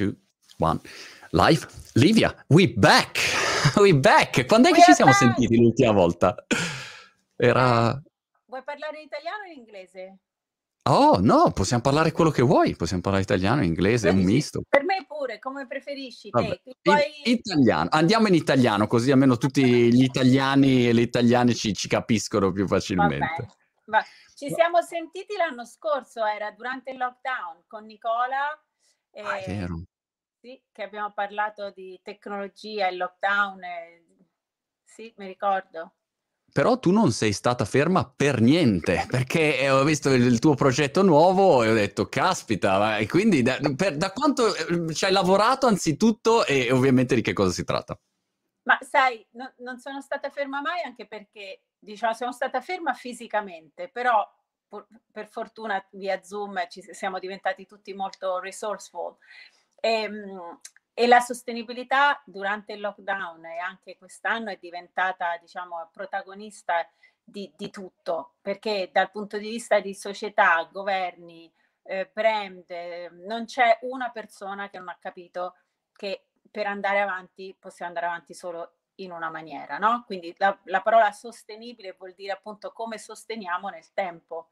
two, one. Live. Livia, we back. we back. Quando è We che ci siamo back. sentiti l'ultima volta? Era... vuoi parlare in italiano o in inglese? Oh, no, possiamo parlare quello che vuoi. Possiamo parlare italiano, inglese, è un misto. Per me pure, come preferisci te. Ti in- italiano. Andiamo in italiano, così almeno tutti gli italiani e le italiane ci, ci capiscono più Va facilmente. bene. Va- Ci siamo sentiti l'anno scorso, era durante il lockdown con Nicola. Ah, è vero. Sì, che abbiamo parlato di tecnologia, il lockdown. e- Sì, mi ricordo. Però tu non sei stata ferma per niente, perché eh, ho visto il, il tuo progetto nuovo e ho detto, caspita, ma- e quindi da, per- da quanto eh, ci hai lavorato anzitutto e ovviamente di che cosa si tratta? Ma sai, no- non sono stata ferma mai anche perché, diciamo, sono stata ferma fisicamente, però pur- per fortuna via Zoom ci siamo diventati tutti molto resourceful. Ehm, E, la sostenibilità durante il lockdown e anche quest'anno è diventata, diciamo, protagonista di, di tutto, perché dal punto di vista di società, governi, eh, brand, eh, non c'è una persona che non ha capito che per andare avanti possiamo andare avanti solo in una maniera, no? Quindi la, la parola sostenibile vuol dire appunto come sosteniamo nel tempo.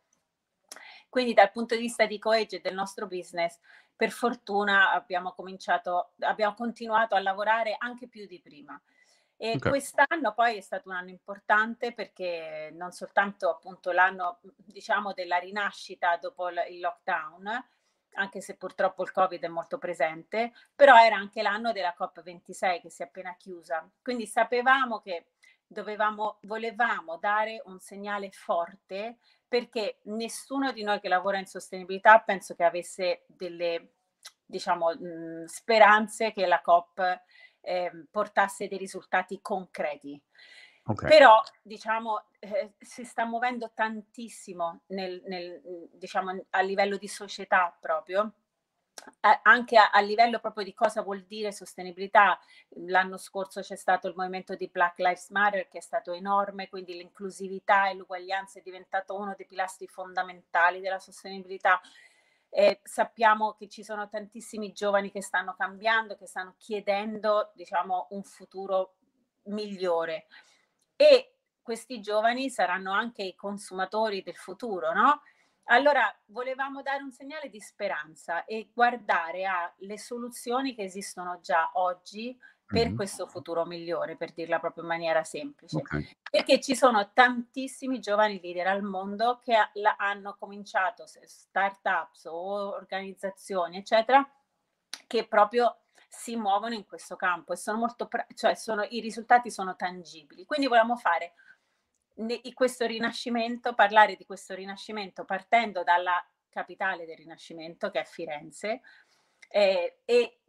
Quindi dal punto di vista di Coage e del nostro business, per fortuna abbiamo cominciato, abbiamo continuato a lavorare anche più di prima. E Ok. quest'anno poi è stato un anno importante perché non soltanto appunto l'anno, diciamo, della rinascita dopo il lockdown, anche se purtroppo il Covid è molto presente, però era anche l'anno della COP26 che si è appena chiusa. Quindi sapevamo che dovevamo, volevamo dare un segnale forte perché nessuno di noi che lavora in sostenibilità penso che avesse delle, diciamo, mh, speranze che la COP ehm, portasse dei risultati concreti. Ok. Però, diciamo, eh, si sta muovendo tantissimo nel, nel, diciamo, a livello di società proprio, anche a, a livello proprio di cosa vuol dire sostenibilità. L'anno scorso c'è stato il movimento di Black Lives Matter che è stato enorme, quindi l'inclusività e l'uguaglianza è diventato uno dei pilastri fondamentali della sostenibilità. Eh, sappiamo che ci sono tantissimi giovani che stanno cambiando, che stanno chiedendo, diciamo, un futuro migliore e questi giovani saranno anche i consumatori del futuro, no? Allora volevamo dare un segnale di speranza e guardare alle soluzioni che esistono già oggi per Mhm. questo futuro migliore, per dirla proprio in maniera semplice. Ok. Perché ci sono tantissimi giovani leader al mondo che hanno cominciato, start-ups o organizzazioni, eccetera, che proprio si muovono in questo campo e sono molto, pra- cioè sono, i risultati sono tangibili. Quindi volevamo fare ne- questo rinascimento, parlare di questo rinascimento partendo dalla capitale del rinascimento, che è Firenze, eh, e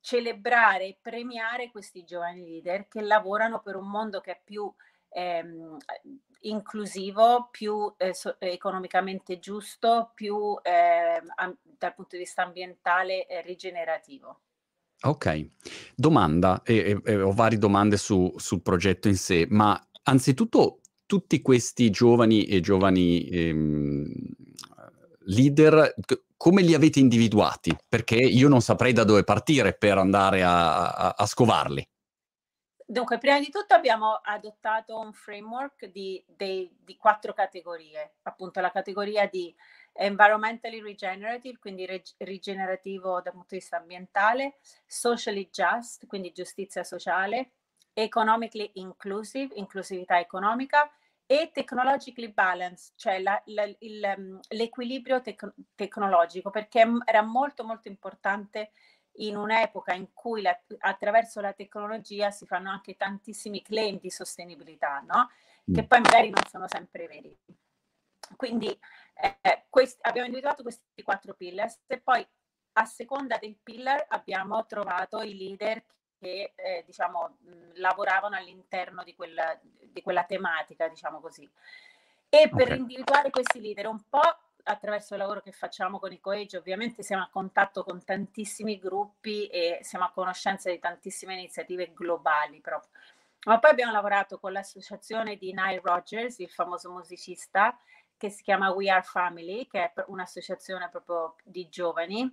celebrare e premiare questi giovani leader che lavorano per un mondo che è più ehm, inclusivo, più eh, so- economicamente giusto, più ehm, am- dal punto di vista ambientale eh, rigenerativo. Ok, domanda, e, e- e ho varie domande su- sul progetto in sé, ma anzitutto tutti questi giovani e giovani ehm, leader, come li avete individuati? Perché io non saprei da dove partire per andare a, a- a scovarli. Dunque, prima di tutto abbiamo adottato un framework di, dei- di quattro categorie, appunto la categoria di environmentally regenerative, quindi reg- rigenerativo dal punto di vista ambientale, socially just, quindi giustizia sociale, economically inclusive, inclusività economica e technologically balanced, cioè la- la- il, um, l'equilibrio tec- tecnologico, perché era molto molto importante in un'epoca in cui la- attraverso la tecnologia si fanno anche tantissimi claim di sostenibilità, no? Che Mm. poi magari non sono sempre veri. Quindi eh, quest- abbiamo individuato questi quattro pillars e poi a seconda del pillar abbiamo trovato i leader che eh, diciamo mh, lavoravano all'interno di quella, di quella tematica, diciamo così. E per Ok. individuare questi leader un po' attraverso il lavoro che facciamo con i Coage, ovviamente siamo a contatto con tantissimi gruppi e siamo a conoscenza di tantissime iniziative globali proprio. Ma poi abbiamo lavorato con l'associazione di Nile Rodgers, il famoso musicista, che si chiama We Are Family, che è un'associazione proprio di giovani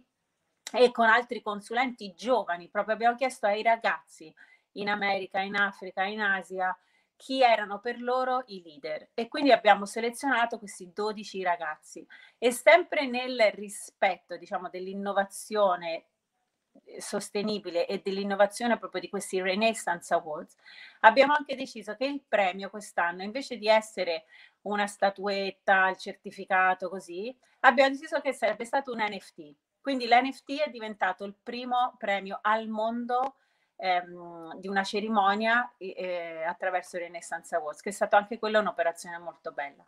e con altri consulenti giovani, proprio abbiamo chiesto ai ragazzi in America, in Africa, in Asia, chi erano per loro i leader. E quindi abbiamo selezionato questi 12 ragazzi. E sempre nel rispetto diciamo dell'innovazione eh, sostenibile e dell'innovazione proprio di questi Renaissance Awards abbiamo anche deciso che il premio quest'anno invece di essere una statuetta, il certificato così abbiamo deciso che sarebbe stato un NFT quindi l'NFT è diventato il primo premio al mondo ehm, di una cerimonia eh, attraverso Renaissance Awards, che è stata anche quella un'operazione molto bella.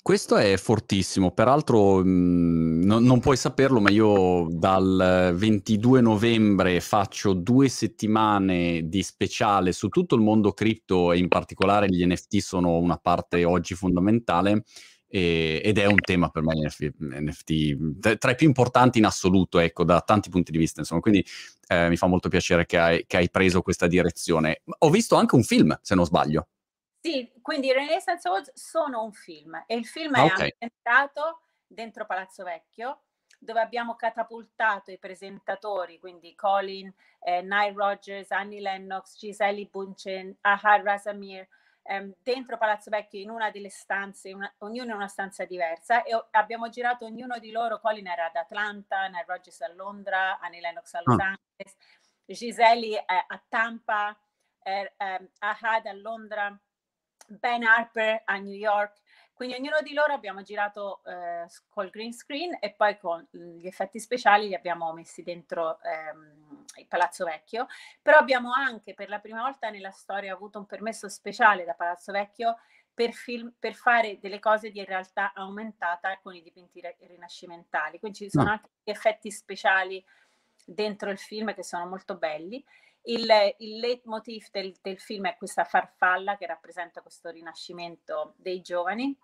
Questo è fortissimo, peraltro mh, mhmm, no, non puoi saperlo, ma io dal 22 novembre faccio due settimane di speciale su tutto il mondo cripto e in particolare gli NFT sono una parte oggi fondamentale e, ed è un tema per me NFT, tra i più importanti in assoluto, ecco, da tanti punti di vista, insomma, quindi eh, mi fa molto piacere che hai, che hai, preso questa direzione. Ho visto anche un film, se non sbaglio. Sì, quindi Renaissance Awards sono un film e il film ah, è okay. ambientato dentro Palazzo Vecchio, dove abbiamo catapultato i presentatori, quindi Colin, eh, Nile Rogers, Annie Lennox, Gisele Bunchen, Ahad Rasamir, ehm, dentro Palazzo Vecchio in una delle stanze, una, ognuno in una stanza diversa e o, abbiamo girato ognuno di loro, Colin era ad Atlanta, Nile Rogers a Londra, Annie Lennox a Los oh. Angeles, Giseli eh, a Tampa, eh, eh, Ahad a Londra, Ben Harper a New York, quindi ognuno di loro abbiamo girato eh, col green screen e poi con gli effetti speciali li abbiamo messi dentro ehm, il Palazzo Vecchio, però abbiamo anche per la prima volta nella storia avuto un permesso speciale da Palazzo Vecchio per, film, per fare delle cose di realtà aumentata con i dipinti rinascimentali. Quindi ci sono no. anche effetti speciali dentro il film che sono molto belli. Il, il leitmotiv del, del film è questa farfalla che rappresenta questo rinascimento dei giovani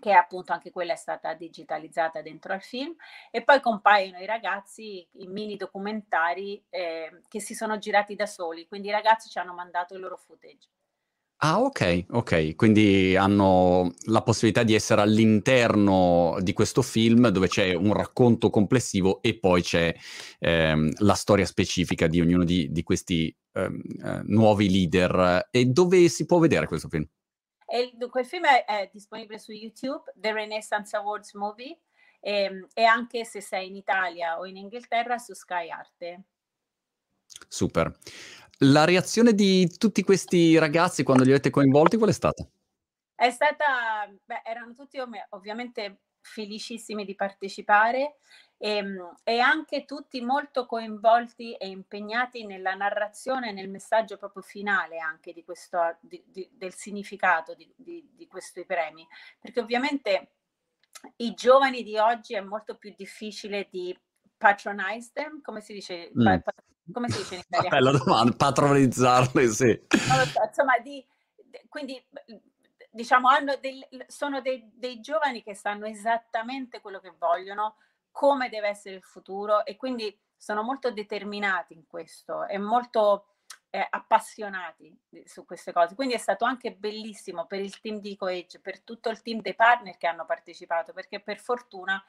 che appunto anche quella è stata digitalizzata dentro al film e poi compaiono i ragazzi in mini documentari eh, che si sono girati da soli, quindi i ragazzi ci hanno mandato il loro footage. Ah, ok, ok. Quindi hanno la possibilità di essere all'interno di questo film dove c'è un racconto complessivo e poi c'è ehm, la storia specifica di ognuno di, di questi ehm, eh, nuovi leader. E dove si può vedere questo film? E quel film è, è, disponibile su YouTube, The Renaissance Awards Movie, e, ehm, e anche se sei in Italia o in Inghilterra su Sky Arte. Super. La reazione di tutti questi ragazzi quando li avete coinvolti qual è stata? È stata, beh, erano tutti ovviamente felicissimi di partecipare e, ehm, e, anche tutti molto coinvolti e impegnati nella narrazione, nel messaggio proprio finale anche di questo, di, di, del significato di, di questi premi, perché ovviamente i giovani di oggi è molto più difficile di patronize them, come si dice? Mm. Come si dice in italiano? Bella domanda, patronizzarli, sì. So, insomma, di, quindi diciamo, del, sono dei, dei, giovani che sanno esattamente quello che vogliono, come deve essere il futuro e quindi sono molto determinati in questo e molto eh, appassionati su queste cose. Quindi è stato anche bellissimo per il team di CoEdge, per tutto il team dei partner che hanno partecipato, perché per fortuna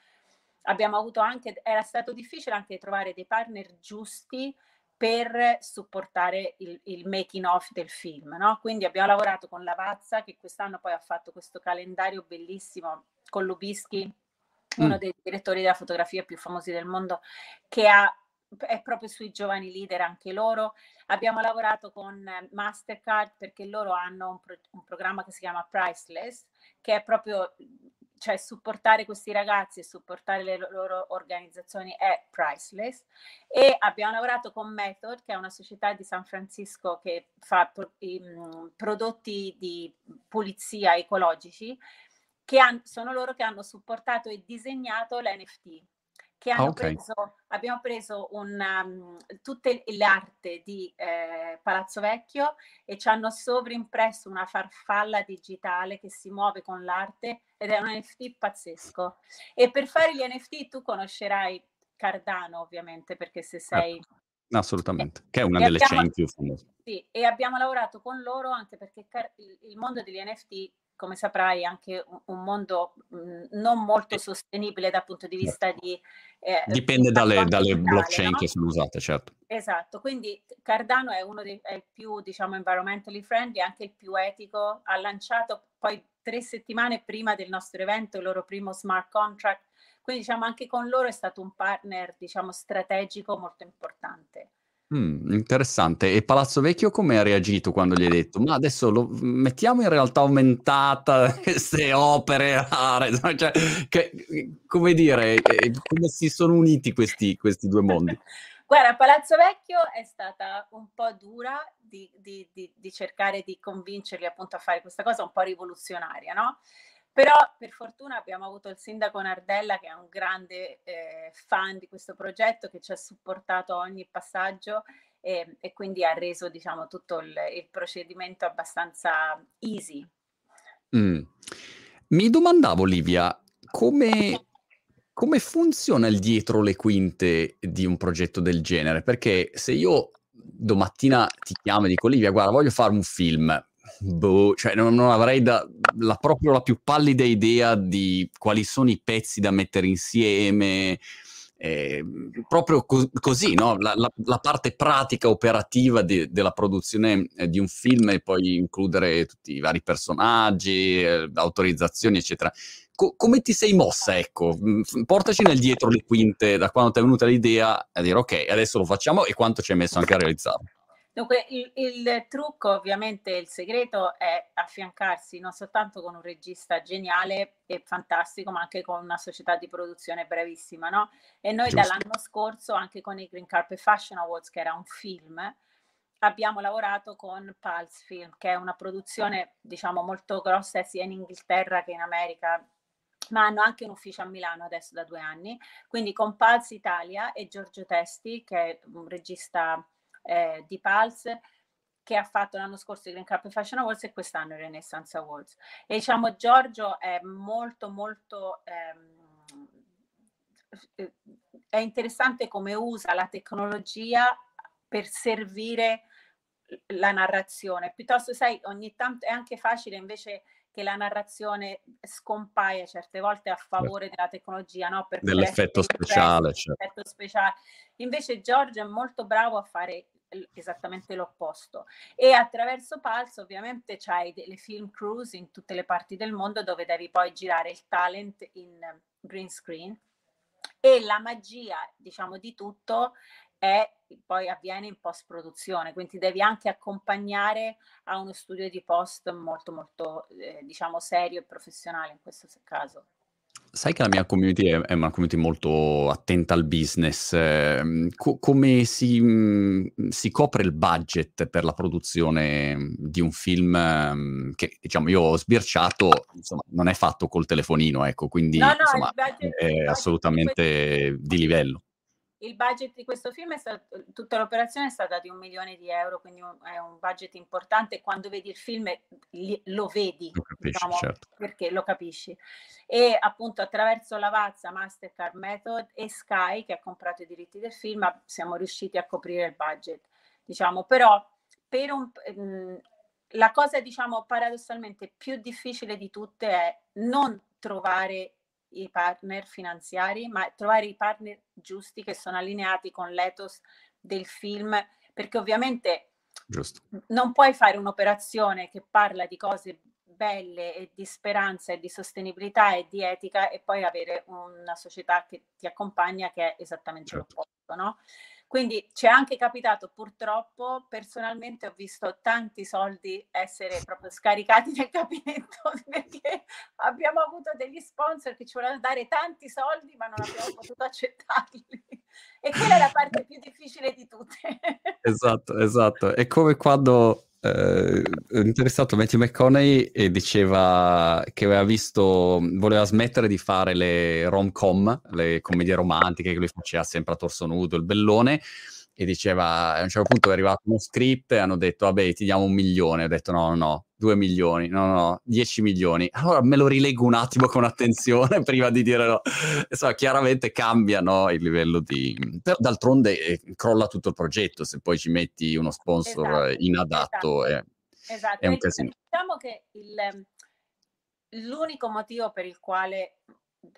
abbiamo avuto anche, era stato difficile anche trovare dei partner giusti per supportare il, il making of del film, no? Quindi abbiamo lavorato con Lavazza che quest'anno poi ha fatto questo calendario bellissimo con Lubischi, mm. uno dei direttori della fotografia più famosi del mondo, che ha, è proprio sui giovani leader anche loro. Abbiamo lavorato con Mastercard perché loro hanno un, pro, un programma che si chiama Priceless, che è proprio cioè supportare questi ragazzi e supportare le loro organizzazioni è priceless. E abbiamo lavorato con Method che è una società di San Francisco che fa pro- um, prodotti di pulizia ecologici che han- sono loro che hanno supportato e disegnato l'NFT che hanno okay. preso, abbiamo preso un, um, tutte l'arte di eh, Palazzo Vecchio e ci hanno sovrimpresso una farfalla digitale che si muove con l'arte ed è un NFT pazzesco. E per fare gli NFT tu conoscerai Cardano ovviamente perché se sei... Eh, assolutamente, che è una delle abbiamo, chain più famose. Sì, e abbiamo lavorato con loro anche perché il mondo degli NFT come saprai, anche un, mondo mh, mm, non molto sostenibile dal punto di vista certo. di... Eh, Dipende dalle, dalle blockchain no? che sono usate, certo. Esatto, quindi Cardano è uno dei è il più, diciamo, environmentally friendly, anche il più etico, ha lanciato poi tre settimane prima del nostro evento il loro primo smart contract, quindi diciamo anche con loro è stato un partner, diciamo, strategico molto importante. Mm, interessante. E Palazzo Vecchio come ha reagito quando gli hai detto? Ma adesso lo mettiamo in realtà aumentata queste opere rare, cioè, che, come dire, eh, come si sono uniti questi, questi due mondi? Guarda, Palazzo Vecchio è stata un po' dura di, di, di, di, cercare di convincerli appunto a fare questa cosa un po' rivoluzionaria, no? Però per fortuna abbiamo avuto il sindaco Nardella che è un grande eh, fan di questo progetto che ci ha supportato ogni passaggio e, e quindi ha reso diciamo, tutto il, il procedimento abbastanza easy. Mm. Mi domandavo Livia, come, come funziona il dietro le quinte di un progetto del genere? Perché se io domattina ti chiamo e dico Livia, guarda, voglio fare un film, boh, cioè non, non avrei da, la, proprio la più pallida idea di quali sono i pezzi da mettere insieme. Eh, proprio co- così, no? la, la, la, parte pratica operativa de- della produzione eh, di un film e poi includere tutti i vari personaggi, eh, autorizzazioni, eccetera. Co- come ti sei mossa? Ecco, mm, portaci nel dietro le quinte da quando ti è venuta l'idea a dire ok, adesso lo facciamo e quanto ci hai messo anche a realizzarlo. Dunque, il, il, trucco, ovviamente, il segreto è affiancarsi non soltanto con un regista geniale e fantastico, ma anche con una società di produzione bravissima, no? E noi Giusto. dall'anno scorso, anche con i Green Carpet Fashion Awards, che era un film, abbiamo lavorato con Pulse Film, che è una produzione, diciamo, molto grossa sia in Inghilterra che in America, ma hanno anche un ufficio a Milano adesso da due anni. Quindi con Pulse Italia e Giorgio Testi, che è un regista eh, di Pulse che ha fatto l'anno scorso i Green Cup Fashion Awards e quest'anno i Renaissance Awards. E diciamo Giorgio è molto molto ehm, è interessante come usa la tecnologia per servire la narrazione. Piuttosto, sai, ogni tanto è anche facile invece che la narrazione scompaia certe volte a favore della tecnologia, no? Per Dell'effetto speciale, certo. speciale. Invece Giorgio è molto bravo a fare esattamente l'opposto. E attraverso Pulse ovviamente c'hai delle film cruise in tutte le parti del mondo dove devi poi girare il talent in green screen e la magia, diciamo, di tutto è poi avviene in post produzione, quindi devi anche accompagnare a uno studio di post molto molto eh, diciamo serio e professionale in questo caso. Sai che la mia community è, è una community molto attenta al business. Eh, co- come si, mh, mm, si, copre il budget per la produzione di un film um, che, diciamo, io ho sbirciato, insomma, non è fatto col telefonino, ecco, quindi no, no, insomma, è assolutamente di livello il budget di questo film è stato, tutta l'operazione è stata di un milione di euro, quindi un, è un budget importante. Quando vedi il film li, lo vedi, lo capisci, diciamo, certo. perché lo capisci. E appunto attraverso Lavazza, Mastercard Method e Sky, che ha comprato i diritti del film, siamo riusciti a coprire il budget. Diciamo, però per un, mh, la cosa diciamo paradossalmente più difficile di tutte è non trovare i partner finanziari, ma trovare i partner giusti che sono allineati con l'ethos del film, perché ovviamente Giusto. non puoi fare un'operazione che parla di cose belle e di speranza e di sostenibilità e di etica e poi avere una società che ti accompagna che è esattamente certo. l'opposto, no? Quindi ci è anche capitato purtroppo, personalmente ho visto tanti soldi essere proprio scaricati nel capinetto perché abbiamo avuto degli sponsor che ci volevano dare tanti soldi ma non abbiamo potuto accettarli. E quella è la parte più difficile di tutte. Esatto, esatto. È come quando eh, interessato Matthew McConaughey e diceva che aveva visto, voleva smettere di fare le rom-com, le commedie romantiche che lui faceva sempre a torso nudo, il bellone, e diceva a un certo punto è arrivato uno script e hanno detto vabbè ti diamo un milione ho detto no no no due milioni no no dieci milioni allora me lo rilego un attimo con attenzione prima di dire no insomma chiaramente cambia no, il livello di però d'altronde eh, crolla tutto il progetto se poi ci metti uno sponsor esatto, inadatto esatto. È, esatto. è un casino diciamo che il l'unico motivo per il quale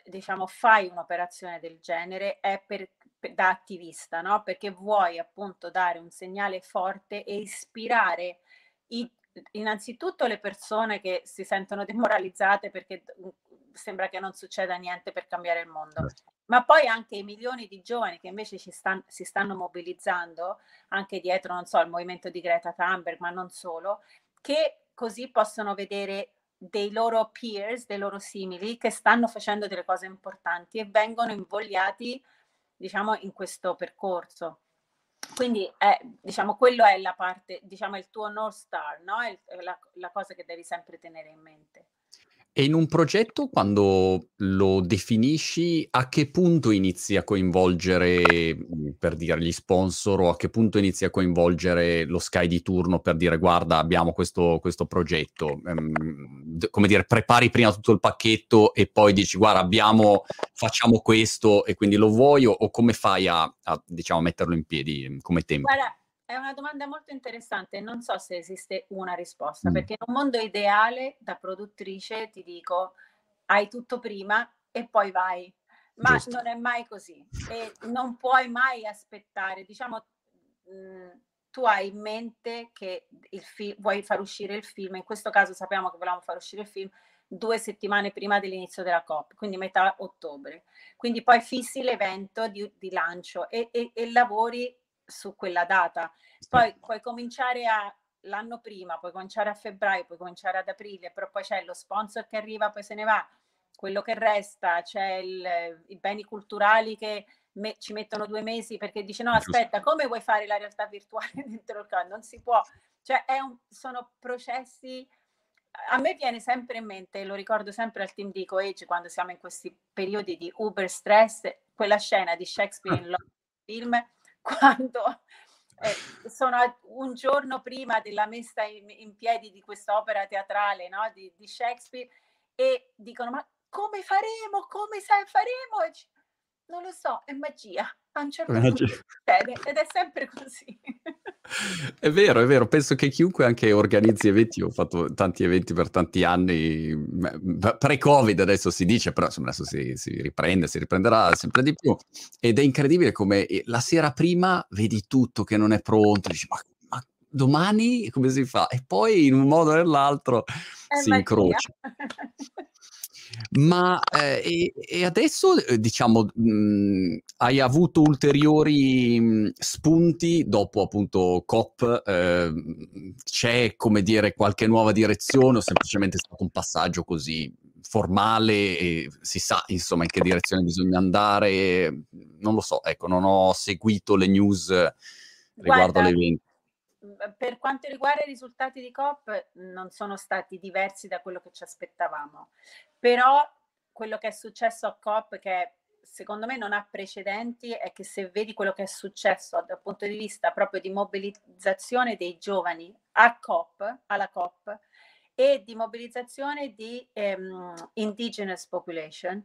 diciamo fai un'operazione del genere è per, da attivista, no? Perché vuoi appunto dare un segnale forte e ispirare i, innanzitutto le persone che si sentono demoralizzate perché mhmm, sembra che non succeda niente per cambiare il mondo, certo. ma poi anche i milioni di giovani che invece stan, si stanno mobilizzando anche dietro, non so, il movimento di Greta Thunberg, ma non solo, che così possono vedere dei loro peers, dei loro simili che stanno facendo delle cose importanti e vengono invogliati, diciamo, in questo percorso. Quindi, è, diciamo, quello è la parte, diciamo, il tuo North Star, no? È la, la cosa che devi sempre tenere in mente. E in un progetto, quando lo definisci, a che punto inizi a coinvolgere, per dire, gli sponsor o a che punto inizi a coinvolgere lo Sky di turno per dire guarda abbiamo questo, questo progetto? Ehm, come dire, prepari prima tutto il pacchetto e poi dici guarda abbiamo, facciamo questo e quindi lo vuoi o, o come fai a, a, diciamo, metterlo in piedi come tempo? Guarda, è una domanda molto interessante, non so se esiste una risposta, mm. perché in un mondo ideale da produttrice ti dico hai tutto prima e poi vai, ma Giusto. non è mai così e non puoi mai aspettare, diciamo mh, mm, tu hai in mente che il fi- vuoi far uscire il film, in questo caso sappiamo che volevamo far uscire il film due settimane prima dell'inizio della COP, quindi metà ottobre. Quindi poi fissi l'evento di, di lancio e, e, e lavori su quella data. Poi puoi cominciare a l'anno prima, puoi cominciare a febbraio, puoi cominciare ad aprile, però poi c'è lo sponsor che arriva, poi se ne va, quello che resta, c'è il, i beni culturali che me, ci mettono due mesi perché dice no aspetta, come vuoi fare la realtà virtuale dentro il campo? Non si può, cioè un, sono processi a me viene sempre in mente, lo ricordo sempre al team di Coage quando siamo in questi periodi di uber stress, quella scena di Shakespeare in Love film quando eh, sono un giorno prima della messa in, in piedi di quest'opera teatrale no? di, di, Shakespeare e dicono ma come faremo, come sai, faremo? E non lo so, è magia. A un certo magia. punto succede ed è sempre così. È vero, è vero. Penso che chiunque anche organizzi eventi, ho fatto tanti eventi per tanti anni, pre-Covid adesso si dice, però insomma adesso si, si, riprende, si riprenderà sempre di più. Ed è incredibile come la sera prima vedi tutto che non è pronto, dici ma, ma domani come si fa? E poi in un modo o nell'altro è si magia. incrocia. Ma eh, e, adesso, eh, diciamo, mh, mhmm, hai avuto ulteriori mhmm, spunti dopo appunto COP? Eh, c'è, come dire, qualche nuova direzione o semplicemente è stato un passaggio così formale e si sa, insomma, in che direzione bisogna andare? Non lo so, ecco, non ho seguito le news riguardo Guarda, all'evento. Per quanto riguarda i risultati di COP, non sono stati diversi da quello che ci aspettavamo, però quello che è successo a COP, che secondo me non ha precedenti, è che se vedi quello che è successo dal punto di vista proprio di mobilizzazione dei giovani a COP, alla COP, e di mobilizzazione di um, indigenous population,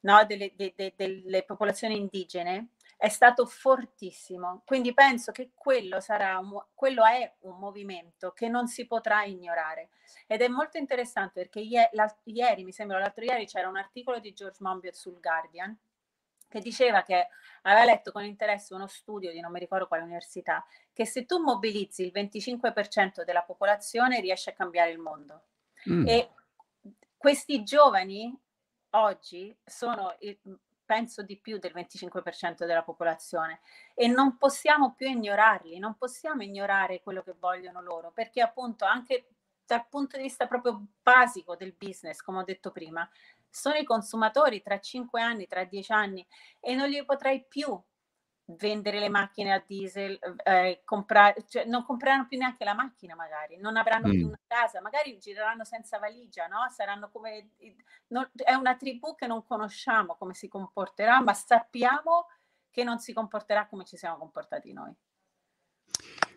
no? delle, de, de, delle popolazioni indigene, è stato fortissimo. Quindi penso che quello, sarà un, quello è un movimento che non si potrà ignorare. Ed è molto interessante perché ieri, mi sembra l'altro ieri, c'era un articolo di George Monbiot sul Guardian che diceva che aveva letto con interesse uno studio di non mi ricordo quale università, che se tu mobilizzi il 25% della popolazione riesci a cambiare il mondo. Mm. E questi giovani oggi sono il, penso di più del 25% della popolazione e non possiamo più ignorarli, non possiamo ignorare quello che vogliono loro, perché appunto anche dal punto di vista proprio basico del business, come ho detto prima, sono i consumatori tra 5 anni, tra 10 anni e non li potrai più vendere le macchine a diesel, eh, comprare, cioè non compreranno più neanche la macchina magari, non avranno mm. più una casa, magari gireranno senza valigia, no? Saranno come, non, è una tribù che non conosciamo come si comporterà, ma sappiamo che non si comporterà come ci siamo comportati noi.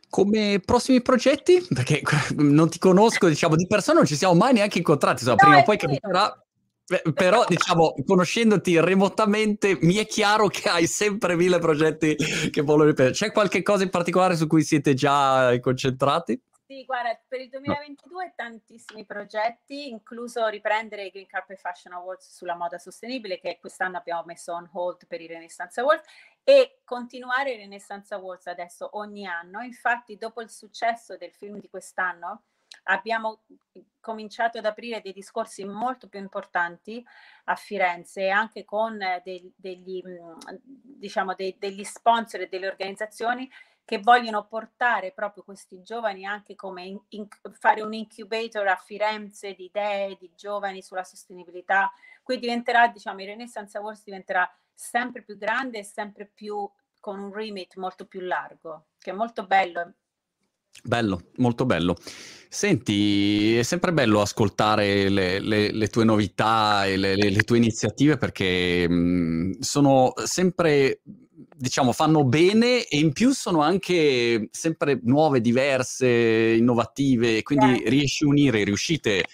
Come prossimi progetti? Perché non ti conosco, diciamo, di persona non ci siamo mai neanche incontrati, insomma, no, prima o poi capiterà però diciamo, conoscendoti remotamente, mi è chiaro che hai sempre mille progetti che voglio ripetere. C'è qualche cosa in particolare su cui siete già concentrati? Sì, Sì, guarda, per il 2022 no. tantissimi progetti, incluso riprendere i Green Carpet Fashion Awards sulla moda sostenibile, che quest'anno abbiamo messo on hold per i Renaissance Awards, e continuare i Renaissance Awards adesso ogni anno. Infatti, dopo il successo del film di quest'anno, abbiamo cominciato ad aprire dei discorsi molto più importanti a Firenze, anche con dei, degli, diciamo, dei, degli sponsor e delle organizzazioni che vogliono portare proprio questi giovani anche come in, in, fare un incubator a Firenze di idee di giovani sulla sostenibilità. Qui diventerà, diciamo, il Renaissance Awards diventerà sempre più grande e sempre più con un remit molto più largo, che è molto bello. Bello, molto bello. Senti, è sempre bello ascoltare le, le, le tue novità e le, le tue iniziative perché mh, sono sempre diciamo, fanno bene e in più sono anche sempre nuove, diverse, innovative, quindi yeah. riesci a unire, riuscite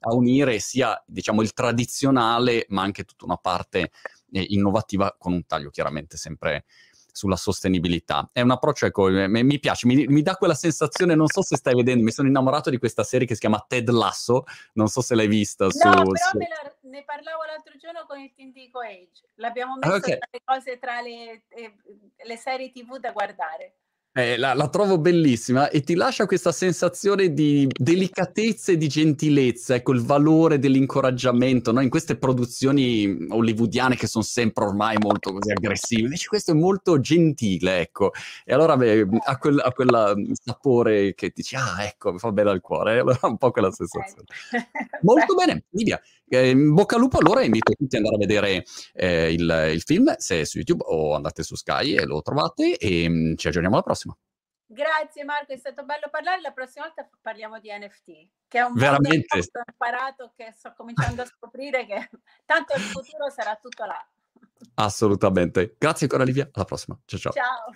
a unire sia, diciamo, il tradizionale, ma anche tutta una parte eh, innovativa con un taglio chiaramente sempre sulla sostenibilità. È un approccio, ecco, mi piace, mi, mi, dà quella sensazione, non so se stai vedendo, mi sono innamorato di questa serie che si chiama Ted Lasso, non so se l'hai vista. No, su, però su... La, ne parlavo l'altro giorno con il team di Coage, l'abbiamo messo okay. tra le cose, tra le, eh, le serie tv da guardare. Eh, la, la, trovo bellissima e ti lascia questa sensazione di delicatezza e di gentilezza, ecco il valore dell'incoraggiamento no? in queste produzioni hollywoodiane che sono sempre ormai molto così aggressive. Invece questo è molto gentile, ecco. E allora beh, ha, quel, ha quel sapore che dici, ah ecco, mi fa bene al cuore. Allora un po' quella sensazione. molto bene, Livia. Eh, bocca al lupo, allora invito tutti ad andare a vedere eh, il, il, film, se è su YouTube o andate su Sky e lo trovate e mh, mm, ci aggiorniamo alla prossima. Grazie Marco, è stato bello parlare. La prossima volta parliamo di NFT, che è un Veramente. che ho imparato, che sto cominciando a scoprire che tanto il futuro sarà tutto là. Assolutamente. Grazie ancora Livia, alla prossima. Ciao ciao. Ciao.